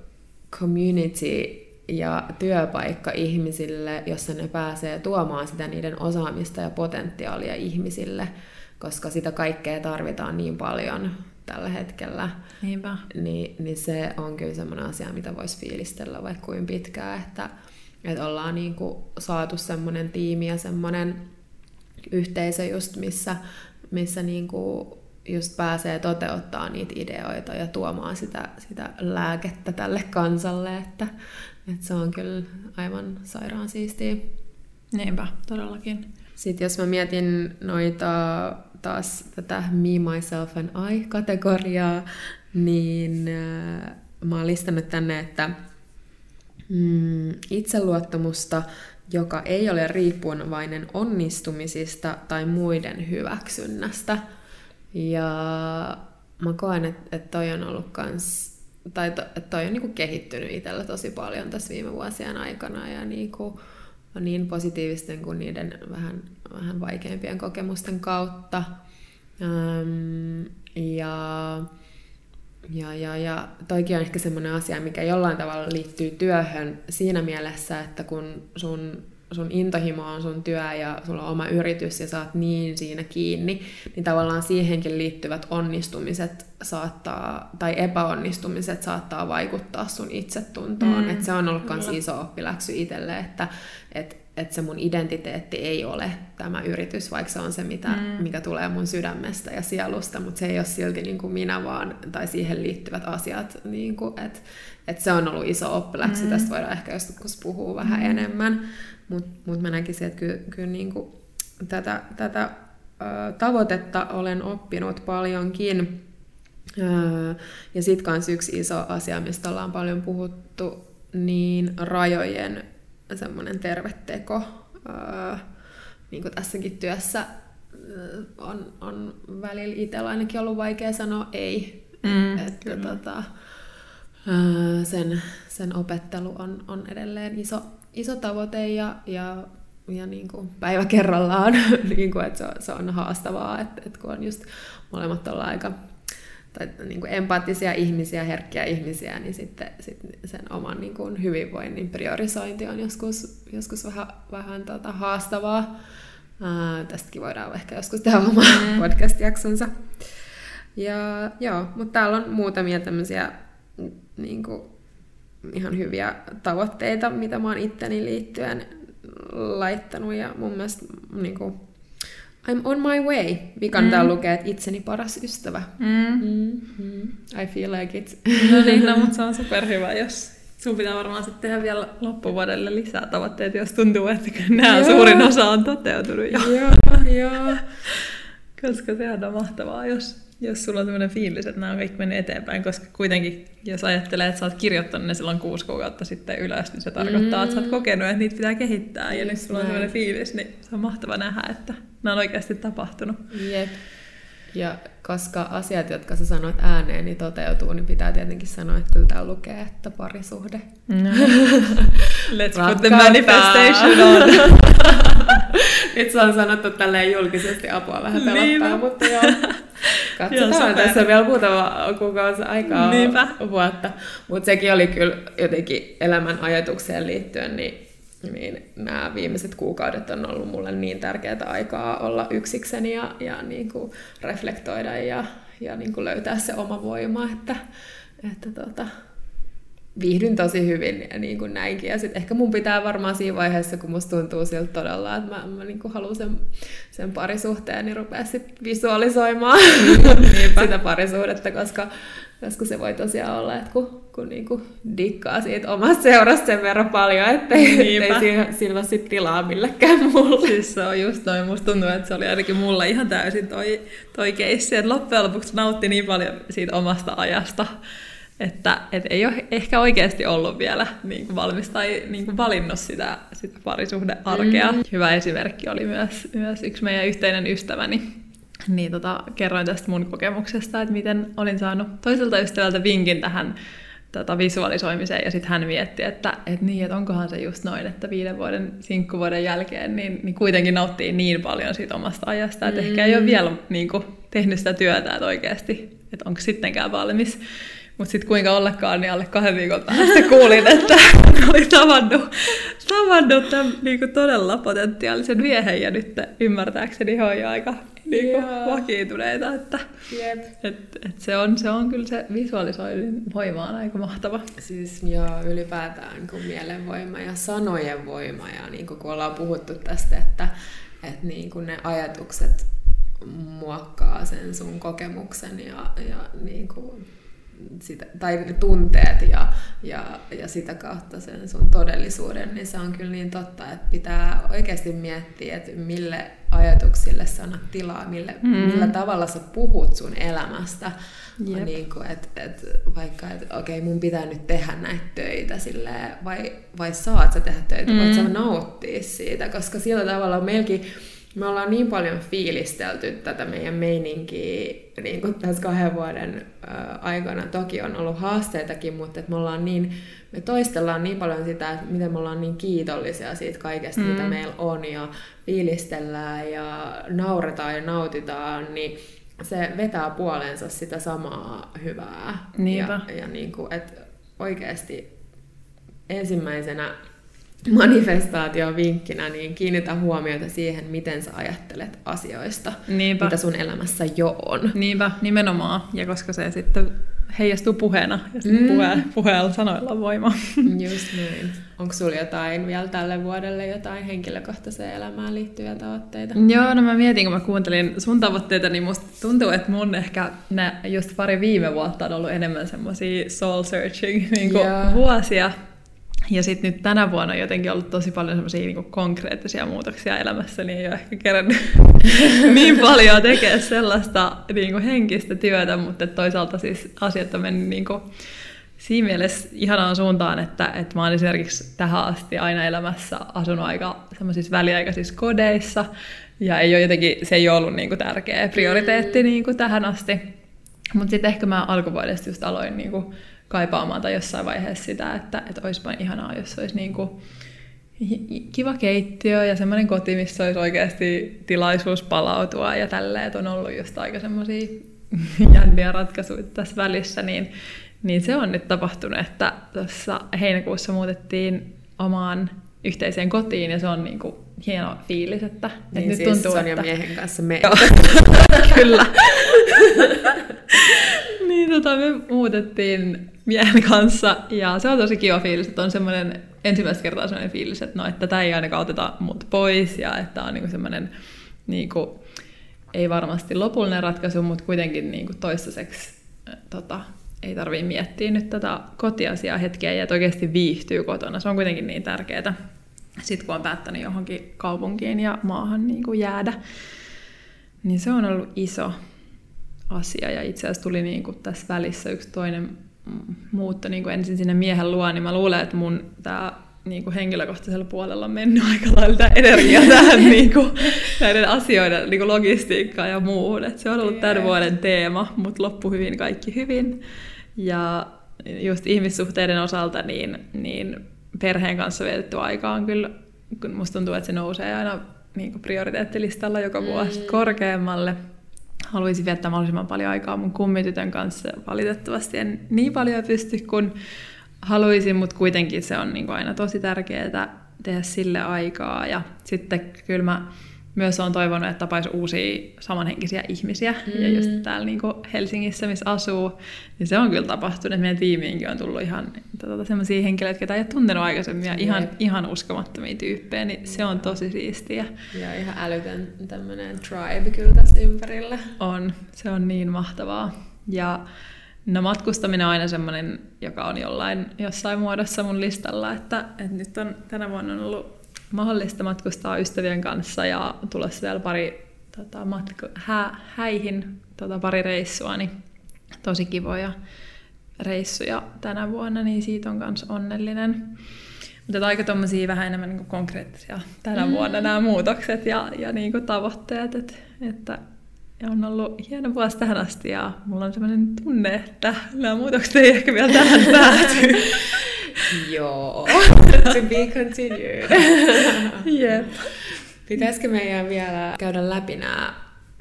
S1: community ja työpaikka ihmisille, jossa ne pääsee tuomaan sitä niiden osaamista ja potentiaalia ihmisille, koska sitä kaikkea tarvitaan niin paljon tällä hetkellä.
S2: Niinpä.
S1: Niin, niin se on kyllä semmoinen asia, mitä voisi fiilistellä vaikka kuin pitkään, että, että ollaan niin kuin saatu semmoinen tiimi ja semmoinen yhteisö just, missä, missä niin kuin just pääsee toteuttaa niitä ideoita ja tuomaan sitä, sitä lääkettä tälle kansalle, että, että se on kyllä aivan sairaan siistiä.
S2: Niinpä, todellakin.
S1: Sitten jos mä mietin noita taas tätä Me, Myself and I-kategoriaa, niin äh, mä oon listannut tänne, että mm, itseluottamusta, joka ei ole riippuvainen onnistumisista tai muiden hyväksynnästä. Ja mä koen, että, että toi on ollut kans, tai to, että toi on niinku kehittynyt itsellä tosi paljon tässä viime vuosien aikana ja niinku, niin positiivisten kuin niiden vähän, vähän vaikeimpien kokemusten kautta. Ähm, ja, ja, ja, ja toikin on ehkä semmoinen asia, mikä jollain tavalla liittyy työhön siinä mielessä, että kun sun sun intohimo on sun työ ja sulla on oma yritys ja saat niin siinä kiinni, niin tavallaan siihenkin liittyvät onnistumiset saattaa, tai epäonnistumiset saattaa vaikuttaa sun itsetuntoon. Mm, Et se on ollut myös iso oppiläksy itselle, että et, et se mun identiteetti ei ole tämä yritys, vaikka se on se, mitä, mm. mikä tulee mun sydämestä ja sielusta, mutta se ei ole silti niin kuin minä vaan, tai siihen liittyvät asiat. Niin kuin, et, et se on ollut iso oppiläksy, mm. tästä voidaan ehkä joskus puhua vähän mm. enemmän. Mutta mut mä näkisin, että kyllä, kyllä niinku tätä, tätä ö, tavoitetta olen oppinut paljonkin. Ö, ja sitten kans yksi iso asia, mistä ollaan paljon puhuttu, niin rajojen semmoinen terveteko. Ö, niin kuin tässäkin työssä on, on välillä itsellä ainakin ollut vaikea sanoa ei. Mm, että tota, sen, sen opettelu on, on edelleen iso, iso tavoite ja, ja, ja niin kuin päivä kerrallaan, niin kuin, että se on, se on haastavaa, että, että kun on just molemmat olla aika tai niin kuin empaattisia ihmisiä, herkkiä ihmisiä, niin sitten, sitten sen oman niin kuin hyvinvoinnin priorisointi on joskus, joskus vähän, vähän tota haastavaa. Ää, tästäkin voidaan ehkä joskus tehdä oma mm. podcast-jaksonsa. Ja joo, mutta täällä on muutamia tämmöisiä niin kuin, ihan hyviä tavoitteita, mitä mä oon itteni liittyen laittanut. Ja mun mielestä niin kuin, I'm on my way. Vikan mm. täällä lukee, että itseni paras ystävä. Mm. Mm-hmm. I feel like it.
S2: No niin, no, mutta se on superhyvä, jos sun pitää varmaan sitten tehdä vielä loppuvuodelle lisää tavoitteita, jos tuntuu, että nämä suurin osa on toteutunut jo.
S1: joo, joo.
S2: Koska sehän on mahtavaa, jos, jos sulla on sellainen fiilis, että nämä on kaikki mennyt eteenpäin, koska kuitenkin, jos ajattelee, että sä oot kirjoittanut ne silloin kuusi kuukautta sitten ylös, niin se tarkoittaa, mm. että sä oot mm. kokenut, että niitä pitää kehittää, ja nyt sulla on sellainen fiilis, niin se on mahtava nähdä, että nämä on oikeasti tapahtunut.
S1: Jep. Ja koska asiat, jotka sä sanoit ääneen, niin toteutuu, niin pitää tietenkin sanoa, että kyllä täällä lukee, että parisuhde. No.
S2: Let's put the manifestation on.
S1: Nyt se on sanottu tälleen julkisesti apua vähän pelottaa, Niinpä. mutta joo. Katsotaan, joo, tässä on vielä muutama kuukausi aikaa Niinpä. vuotta. Mutta sekin oli kyllä jotenkin elämän ajatukseen liittyen, niin niin nämä viimeiset kuukaudet on ollut mulle niin tärkeää aikaa olla yksikseni ja, ja niin kuin reflektoida ja, ja niin kuin löytää se oma voima, että, että tota, viihdyn tosi hyvin niin kuin näinkin. Ja sitten ehkä mun pitää varmaan siinä vaiheessa, kun musta tuntuu siltä todella, että mä, mä niin kuin haluan sen, sen parisuhteen, niin rupea sitten visualisoimaan sitä parisuhdetta, koska koska se voi tosiaan olla, että kun, kun niinku dikkaa siitä omasta seurasta sen verran paljon, ettei, ettei sillä ole sit tilaa millekään muulle.
S2: Siis se on just noin. Musta tuntuu, että se oli ainakin mulla ihan täysin toi, toi keissi, että loppujen lopuksi nautti niin paljon siitä omasta ajasta, että et ei ole ehkä oikeasti ollut vielä niin kuin valmis tai niin kuin valinnut sitä, sitä parisuhdearkea. Mm. Hyvä esimerkki oli myös, myös yksi meidän yhteinen ystäväni, niin tota, kerroin tästä mun kokemuksesta, että miten olin saanut toiselta ystävältä vinkin tähän tota, visualisoimiseen, ja sitten hän mietti, että et niin, että onkohan se just noin, että viiden vuoden sinkkuvuoden jälkeen niin, niin kuitenkin nauttii niin paljon siitä omasta ajasta, että mm. ehkä ei ole mm. vielä niin kuin, tehnyt sitä työtä, että oikeasti, että onko sittenkään valmis. Mutta sitten kuinka ollakaan, niin alle kahden viikon päästä kuulin, että oli tavannut, tavannut tämän niin kuin todella potentiaalisen miehen ja nyt ymmärtääkseni he on jo aika niin kuin vakiintuneita, että yep. et, et se, on, se on kyllä se visualisoinnin voima on aika mahtava.
S1: Siis joo, ylipäätään kun mielenvoima ja sanojen voima ja niin kuin kun ollaan puhuttu tästä, että, että niin kuin ne ajatukset muokkaa sen sun kokemuksen ja, ja niin kuin sitä, tai ne tunteet ja, ja, ja sitä kautta sen sun todellisuuden, niin se on kyllä niin totta, että pitää oikeasti miettiä, että mille ajatuksille sanat tilaa, mille, mm. millä tavalla sä puhut sun elämästä. Yep. Niin kuin, et, et, vaikka, että okei, okay, mun pitää nyt tehdä näitä töitä silleen, vai, vai saat sä tehdä töitä, mm. voit sä nauttia siitä, koska sillä tavalla meilläkin me ollaan niin paljon fiilistelty tätä meidän meininkiä niin kuin tässä kahden vuoden aikana. Toki on ollut haasteitakin, mutta että me ollaan niin, me toistellaan niin paljon sitä, että miten me ollaan niin kiitollisia siitä kaikesta, mm. mitä meillä on ja fiilistellään ja nauretaan ja nautitaan, niin se vetää puoleensa sitä samaa hyvää.
S2: Niinpä.
S1: Ja, ja niin kuin, että oikeasti ensimmäisenä manifestaation vinkkinä, niin kiinnitä huomiota siihen, miten sä ajattelet asioista, Niinpä. mitä sun elämässä jo on.
S2: Niinpä, nimenomaan. Ja koska se sitten heijastuu puheena, ja sitten mm. puhe, puheella sanoilla on voima.
S1: Just niin. Onko sulla jotain vielä tälle vuodelle jotain henkilökohtaiseen elämään liittyviä tavoitteita?
S2: Joo, no mä mietin, kun mä kuuntelin sun tavoitteita, niin musta tuntuu, että mun ehkä ne just pari viime vuotta on ollut enemmän semmoisia soul searching niin vuosia. Ja sitten nyt tänä vuonna on jotenkin ollut tosi paljon semmoisia niin konkreettisia muutoksia elämässä, niin ei ole ehkä kerännyt niin paljon tekemään sellaista niin kuin henkistä työtä, mutta toisaalta siis asiat on mennyt niin kuin siinä mielessä ihanaan suuntaan, että, että mä oon esimerkiksi tähän asti aina elämässä asunut aika semmoisissa väliaikaisissa kodeissa, ja ei ole jotenkin, se ei ole ollut niin kuin tärkeä prioriteetti mm. niin kuin tähän asti. Mutta sitten ehkä mä alkuvuodesta just aloin niin kuin kaipaamaan tai jossain vaiheessa sitä, että, että olisipa ihanaa, jos olisi niin kuin kiva keittiö ja semmoinen koti, missä olisi oikeasti tilaisuus palautua ja tälleen, että on ollut just aika semmoisia jänniä ratkaisuja tässä välissä, niin, niin se on nyt tapahtunut, että tuossa heinäkuussa muutettiin omaan yhteiseen kotiin ja se on niin kuin hieno fiilis, että,
S1: niin,
S2: että
S1: nyt siis tuntuu, Sonja että... miehen kanssa me.
S2: Kyllä. niin tota, me muutettiin miehen kanssa ja se on tosi kiva fiilis, että on semmoinen ensimmäistä kertaa semmoinen fiilis, että no, että tätä ei ainakaan oteta mut pois ja että on niinku semmoinen niinku, ei varmasti lopullinen ratkaisu, mutta kuitenkin niinku toistaiseksi tota, ei tarvii miettiä nyt tätä kotiasiaa hetkeä ja että oikeasti viihtyy kotona. Se on kuitenkin niin tärkeää, sitten kun on päättänyt johonkin kaupunkiin ja maahan niin kuin jäädä. niin se on ollut iso asia. Ja itse asiassa tuli niin kuin tässä välissä yksi toinen muutto niin kuin ensin sinne miehen luo, niin mä luulen, että mun tämä niin kuin henkilökohtaisella puolella on mennyt aika lailla tämä energia tähän niin kuin, näiden asioiden niin kuin logistiikkaan ja muuhun. Et se on ollut tämän vuoden teema, mutta loppu hyvin, kaikki hyvin. Ja just ihmissuhteiden osalta niin, niin perheen kanssa vietetty aika on kyllä, kun musta tuntuu, että se nousee aina niin kuin prioriteettilistalla joka vuosi mm. korkeammalle. Haluaisin viettää mahdollisimman paljon aikaa mun kummitytön kanssa. Valitettavasti en niin paljon pysty kuin haluaisin, mutta kuitenkin se on niin aina tosi tärkeää tehdä sille aikaa. Ja sitten kyllä mä myös on toivonut, että tapaisi uusia samanhenkisiä ihmisiä. Mm. Ja just täällä niin Helsingissä, missä asuu, niin se on kyllä tapahtunut. Että meidän tiimiinkin on tullut ihan tuota, sellaisia henkilöitä, joita ei ole tuntenut aikaisemmin. Ja ihan, ihan uskomattomia tyyppejä, niin se on tosi siistiä.
S1: Ja ihan älytön tämmöinen tribe kyllä tässä ympärillä.
S2: On, se on niin mahtavaa. Ja No matkustaminen on aina semmoinen, joka on jollain, jossain muodossa mun listalla, että, että nyt on tänä vuonna on ollut mahdollista matkustaa ystävien kanssa ja tulossa vielä pari tota, matku, hä, häihin tota, pari reissua, niin tosi kivoja reissuja tänä vuonna, niin siitä on myös onnellinen. Mutta aika tuommoisia vähän enemmän niin konkreettisia tänä mm. vuonna nämä muutokset ja, ja niin kuin tavoitteet, et, että ja on ollut hieno vuosi tähän asti ja mulla on sellainen tunne, että nämä muutokset ei ehkä vielä tähän pääty.
S1: Joo, to be continued.
S2: Jep.
S1: Pitäisikö meidän vielä käydä läpi nämä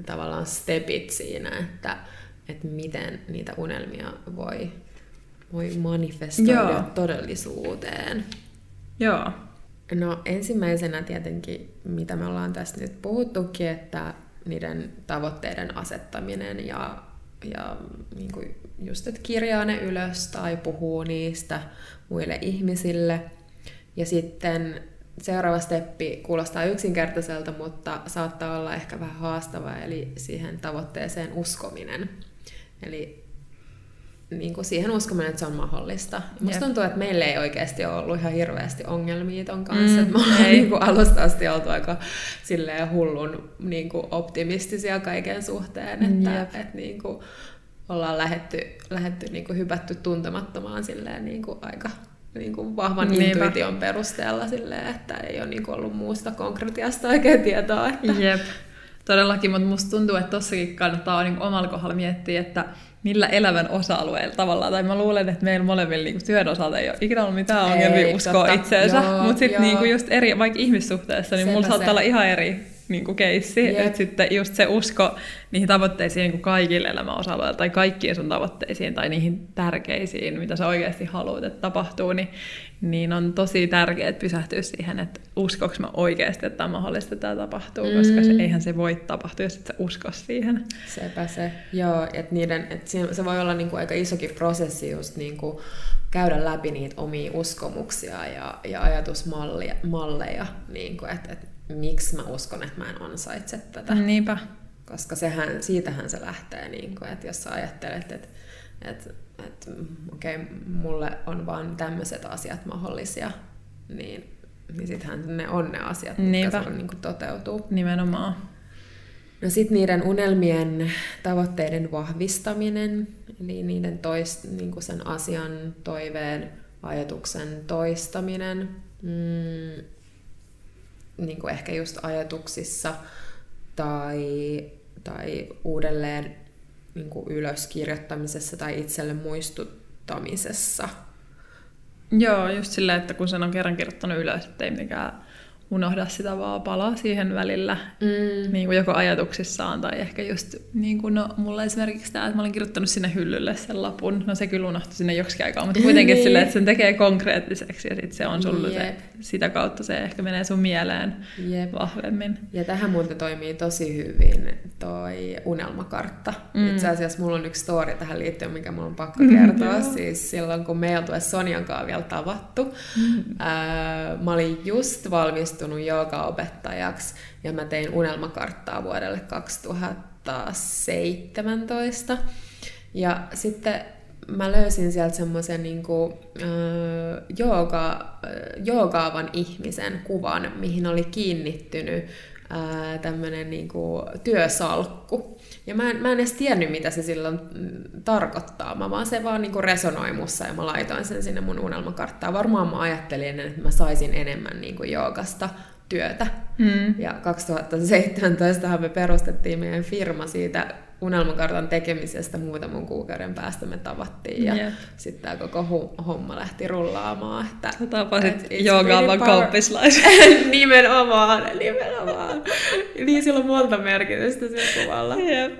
S1: tavallaan stepit siinä, että, että miten niitä unelmia voi, voi manifestoida Joo. todellisuuteen?
S2: Joo.
S1: No ensimmäisenä tietenkin, mitä me ollaan tässä nyt puhuttukin, että niiden tavoitteiden asettaminen ja, ja niin kuin just, että kirjaa ne ylös tai puhuu niistä muille ihmisille. Ja sitten seuraava steppi kuulostaa yksinkertaiselta, mutta saattaa olla ehkä vähän haastava, eli siihen tavoitteeseen uskominen. Eli niin kuin siihen uskominen, että se on mahdollista. Musta tuntuu, että meillä ei oikeasti ole ollut ihan hirveästi ongelmia ton kanssa. Mm, me ollaan niin kuin alusta asti oltu aika silleen hullun niin kuin optimistisia kaiken suhteen. Että, että niin kuin ollaan lähetty, lähetty niin kuin hypätty tuntemattomaan silleen niin kuin aika niin kuin vahvan Niinpä. intuition perusteella silleen, että ei ole niin kuin ollut muusta konkretiasta oikein tietoa. Että...
S2: Jep. Todellakin, mutta musta tuntuu, että tossakin kannattaa niin omalla kohdalla miettiä, että millä elämän osa-alueella tavallaan. Tai mä luulen, että meillä molemmilla niin työn osalta ei ole ikinä ollut mitään ongelmia uskoa itseensä. Mutta sitten niin just eri, vaikka ihmissuhteessa, niin Sepä mulla saattaa se. olla ihan eri niin kuin keissi. Yep. Että sitten just se usko niihin tavoitteisiin niin kuin kaikille elämän osa tai kaikkiin sun tavoitteisiin tai niihin tärkeisiin, mitä sä oikeasti haluat, että tapahtuu, niin, niin on tosi tärkeää pysähtyä siihen, että uskoks mä oikeasti, että tämä mahdollista, tämä tapahtuu, mm. koska se, eihän se voi tapahtua, jos et sä usko siihen.
S1: Sepä se. Joo, että niiden, että se voi olla niin kuin aika isokin prosessi just niin kuin käydä läpi niitä omia uskomuksia ja, ja ajatusmalleja, niin kuin, että, että miksi mä uskon, että mä en ansaitse tätä.
S2: Niinpä.
S1: Koska sehän, siitähän se lähtee, niin kuin, että jos sä ajattelet, että, että, että okei, okay, mulle on vaan tämmöiset asiat mahdollisia, niin, niin sittenhän ne on ne asiat, mitkä sulla niin kuin toteutuu.
S2: Nimenomaan.
S1: No sitten niiden unelmien tavoitteiden vahvistaminen, eli niiden toist, niin kuin sen asian, toiveen, ajatuksen toistaminen. Mm, niin kuin ehkä just ajatuksissa tai, tai uudelleen niin kuin ylöskirjoittamisessa tai itselle muistuttamisessa.
S2: Joo, just silleen, että kun sen on kerran kirjoittanut ylös, ettei mikään unohda sitä vaan palaa siihen välillä, mm. niin kuin joko ajatuksissaan tai ehkä just niin kuin, no, mulla esimerkiksi tämä, että mä olin kirjoittanut sinne hyllylle sen lapun, no se kyllä unohtui sinne joksikin aikaa, mutta kuitenkin niin. silleen, että sen tekee konkreettiseksi ja sit se on sulle se, sitä kautta se ehkä menee sun mieleen Jep. vahvemmin.
S1: Ja tähän muuten toimii tosi hyvin toi unelmakartta. Mm. Itse asiassa mulla on yksi story tähän liittyen, mikä mulla on pakko kertoa. Mm, siis silloin, kun me oltu Sonjan kanssa vielä tavattu, mm. ää, mä olin just valmis valmistunut joogaopettajaksi ja mä tein unelmakarttaa vuodelle 2017. Ja sitten mä löysin sieltä semmoisen niin jooga, joogaavan ihmisen kuvan, mihin oli kiinnittynyt tämmöinen niinku työsalkku. Ja mä en, mä en edes tiennyt, mitä se silloin tarkoittaa. Mä vaan se vaan niinku resonoi mussa ja mä laitoin sen sinne mun unelmakarttaan. Varmaan mä ajattelin, että mä saisin enemmän niinku joogasta työtä. Mm. Ja 2017 me perustettiin meidän firma siitä unelmakartan tekemisestä muutaman kuukauden päästä me tavattiin ja yep. sitten tämä koko homma lähti rullaamaan. Että,
S2: Tapasit joogaavan kauppislaisen.
S1: nimenomaan, nimenomaan. niin sillä on monta merkitystä sillä kuvalla. Yep.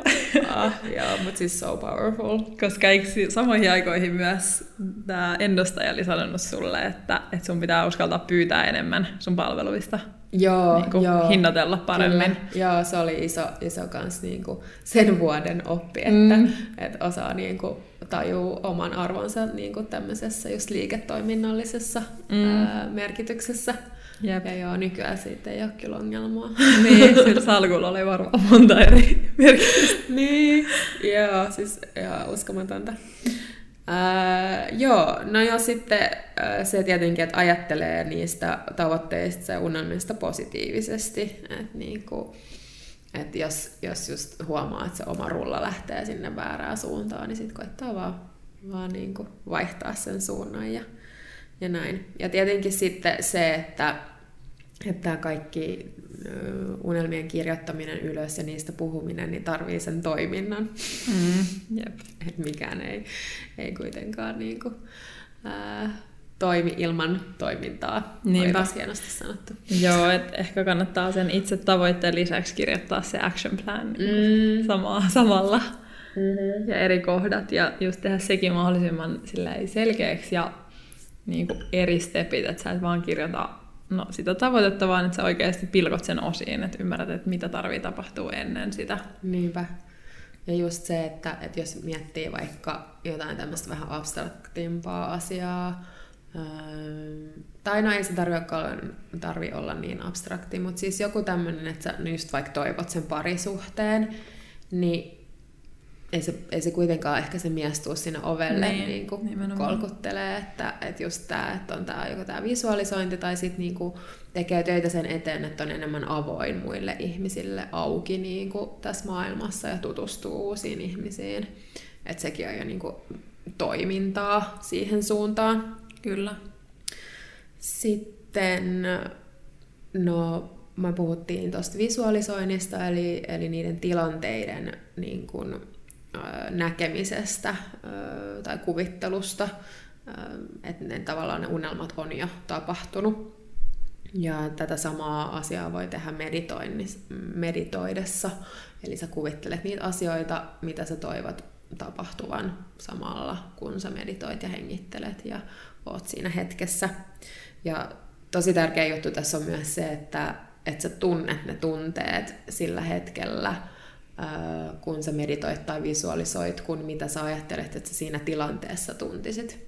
S1: ah, joo, mutta siis so powerful.
S2: Koska eikö samoihin aikoihin myös tämä endostaja oli sanonut sulle, että, että sun pitää uskaltaa pyytää enemmän sun palveluista?
S1: Joo,
S2: niin kuin
S1: joo.
S2: hinnoitella paremmin.
S1: Kyllä. Joo, se oli iso, iso kans niin kuin sen vuoden oppi, että, mm. että osaa niin kuin tajuu oman arvonsa niin kuin tämmöisessä just liiketoiminnallisessa mm. ää, merkityksessä. Jep. Ja joo, nykyään siitä ei ole kyllä ongelmaa.
S2: niin, sillä salkulla oli varmaan monta eri merkitystä.
S1: niin, joo, siis joo, uskomatonta. Ää, joo, no ja sitten ää, se tietenkin, että ajattelee niistä tavoitteista ja unelmista positiivisesti. Että niinku, et jos, jos just huomaa, että se oma rulla lähtee sinne väärään suuntaan, niin sitten koittaa vaan, vaan niinku vaihtaa sen suunnan ja, ja näin. Ja tietenkin sitten se, että että kaikki unelmien kirjoittaminen ylös ja niistä puhuminen, niin tarvii sen toiminnan. Mm, jep. Et mikään ei, ei kuitenkaan niin kuin, ää, toimi ilman toimintaa. Niinpä. Olipas hienosti sanottu.
S2: Joo, et ehkä kannattaa sen itse tavoitteen lisäksi kirjoittaa se action plan niin mm. samaa, samalla. Mm-hmm. Ja eri kohdat ja just tehdä sekin mahdollisimman selkeäksi ja niin kuin eri stepit, että sä et vaan kirjoita no, sitä tavoitetta, vaan että sä oikeasti pilkot sen osiin, että ymmärrät, että mitä tarvii tapahtua ennen sitä.
S1: Niinpä. Ja just se, että, että jos miettii vaikka jotain tämmöistä vähän abstraktimpaa asiaa, öö, tai no ei se tarvi olla, tarvi olla niin abstrakti, mutta siis joku tämmöinen, että sä just vaikka toivot sen parisuhteen, niin ei se, ei se kuitenkaan ehkä se mies tuu sinne ovelle niin, niin kuin kolkuttelee, että, että just tämä, että on tää, joko tämä visualisointi tai sitten niin kuin tekee töitä sen eteen, että on enemmän avoin muille ihmisille auki niin kuin tässä maailmassa ja tutustuu uusiin ihmisiin. Että sekin on jo niin kuin toimintaa siihen suuntaan.
S2: Kyllä.
S1: Sitten, no me puhuttiin tuosta visualisoinnista, eli, eli niiden tilanteiden niin kuin, näkemisestä tai kuvittelusta, että ne tavallaan ne unelmat on jo tapahtunut. Ja tätä samaa asiaa voi tehdä meditoidessa. Eli sä kuvittelet niitä asioita, mitä sä toivot tapahtuvan samalla, kun sä meditoit ja hengittelet ja oot siinä hetkessä. Ja tosi tärkeä juttu tässä on myös se, että, että sä tunnet ne tunteet sillä hetkellä – kun sä meditoit tai visualisoit, kun mitä sä ajattelet, että sä siinä tilanteessa tuntisit.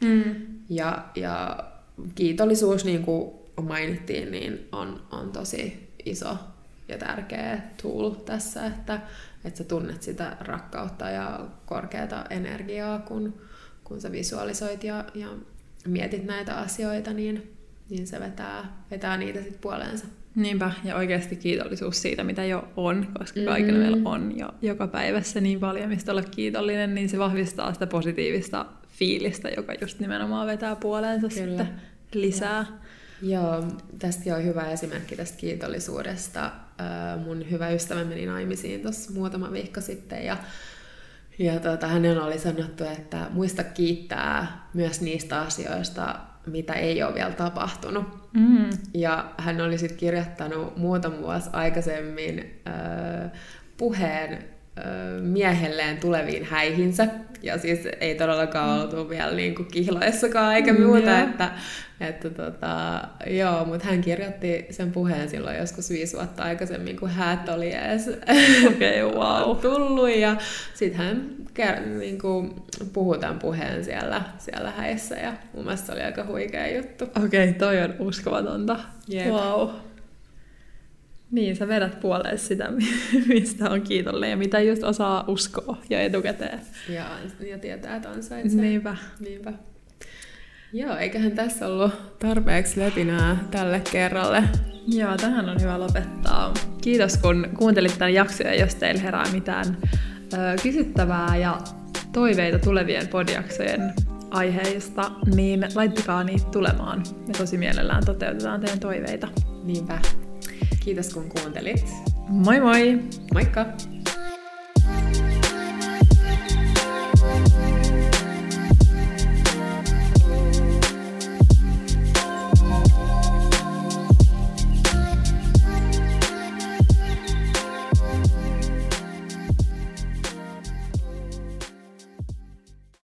S1: Mm. Ja, ja kiitollisuus, niin kuin mainittiin, niin on, on tosi iso ja tärkeä tool tässä, että, että sä tunnet sitä rakkautta ja korkeata energiaa, kun, kun sä visualisoit ja, ja mietit näitä asioita, niin, niin se vetää, vetää niitä sitten puoleensa.
S2: Niinpä, ja oikeasti kiitollisuus siitä, mitä jo on, koska kaikilla mm. meillä on jo joka päivässä niin paljon, mistä olla kiitollinen, niin se vahvistaa sitä positiivista fiilistä, joka just nimenomaan vetää puoleensa Kyllä. sitten lisää.
S1: Joo, tästä on hyvä esimerkki tästä kiitollisuudesta. Mun hyvä ystävä meni naimisiin tuossa muutama viikko sitten ja ja tuota, hänen oli sanottu, että muista kiittää myös niistä asioista, mitä ei ole vielä tapahtunut. Mm. Ja hän oli sitten kirjoittanut muutama vuosi aikaisemmin äh, puheen miehelleen tuleviin häihinsä. Ja siis ei todellakaan oltu mm. vielä niin kuin kihloissakaan eikä mm, muuta. Mm, että, että tota, joo, mutta hän kirjoitti sen puheen silloin joskus viisi vuotta aikaisemmin, kun häät oli edes
S2: okay, wow.
S1: tullut. Ja sitten hän niin kuin, puhui tämän puheen siellä, siellä häissä ja mun mielestä se oli aika huikea juttu.
S2: Okei, okay, toi on uskomatonta. Yep. Wow. Niin, sä vedät puoleen sitä, mistä on kiitollinen ja mitä just osaa uskoa ja etukäteen.
S1: Ja, ja tietää, että ansaitsee.
S2: Niinpä.
S1: Niinpä. Joo, eiköhän tässä ollut tarpeeksi löpinää tälle kerralle.
S2: Joo, tähän on hyvä lopettaa. Kiitos kun kuuntelit tämän jakson ja jos teillä herää mitään ö, kysyttävää ja toiveita tulevien podiaksojen aiheista, niin laittakaa niitä tulemaan. Me tosi mielellään toteutetaan teidän toiveita.
S1: Niinpä. Kiitos kun kuuntelit.
S2: Moi moi!
S1: Moikka!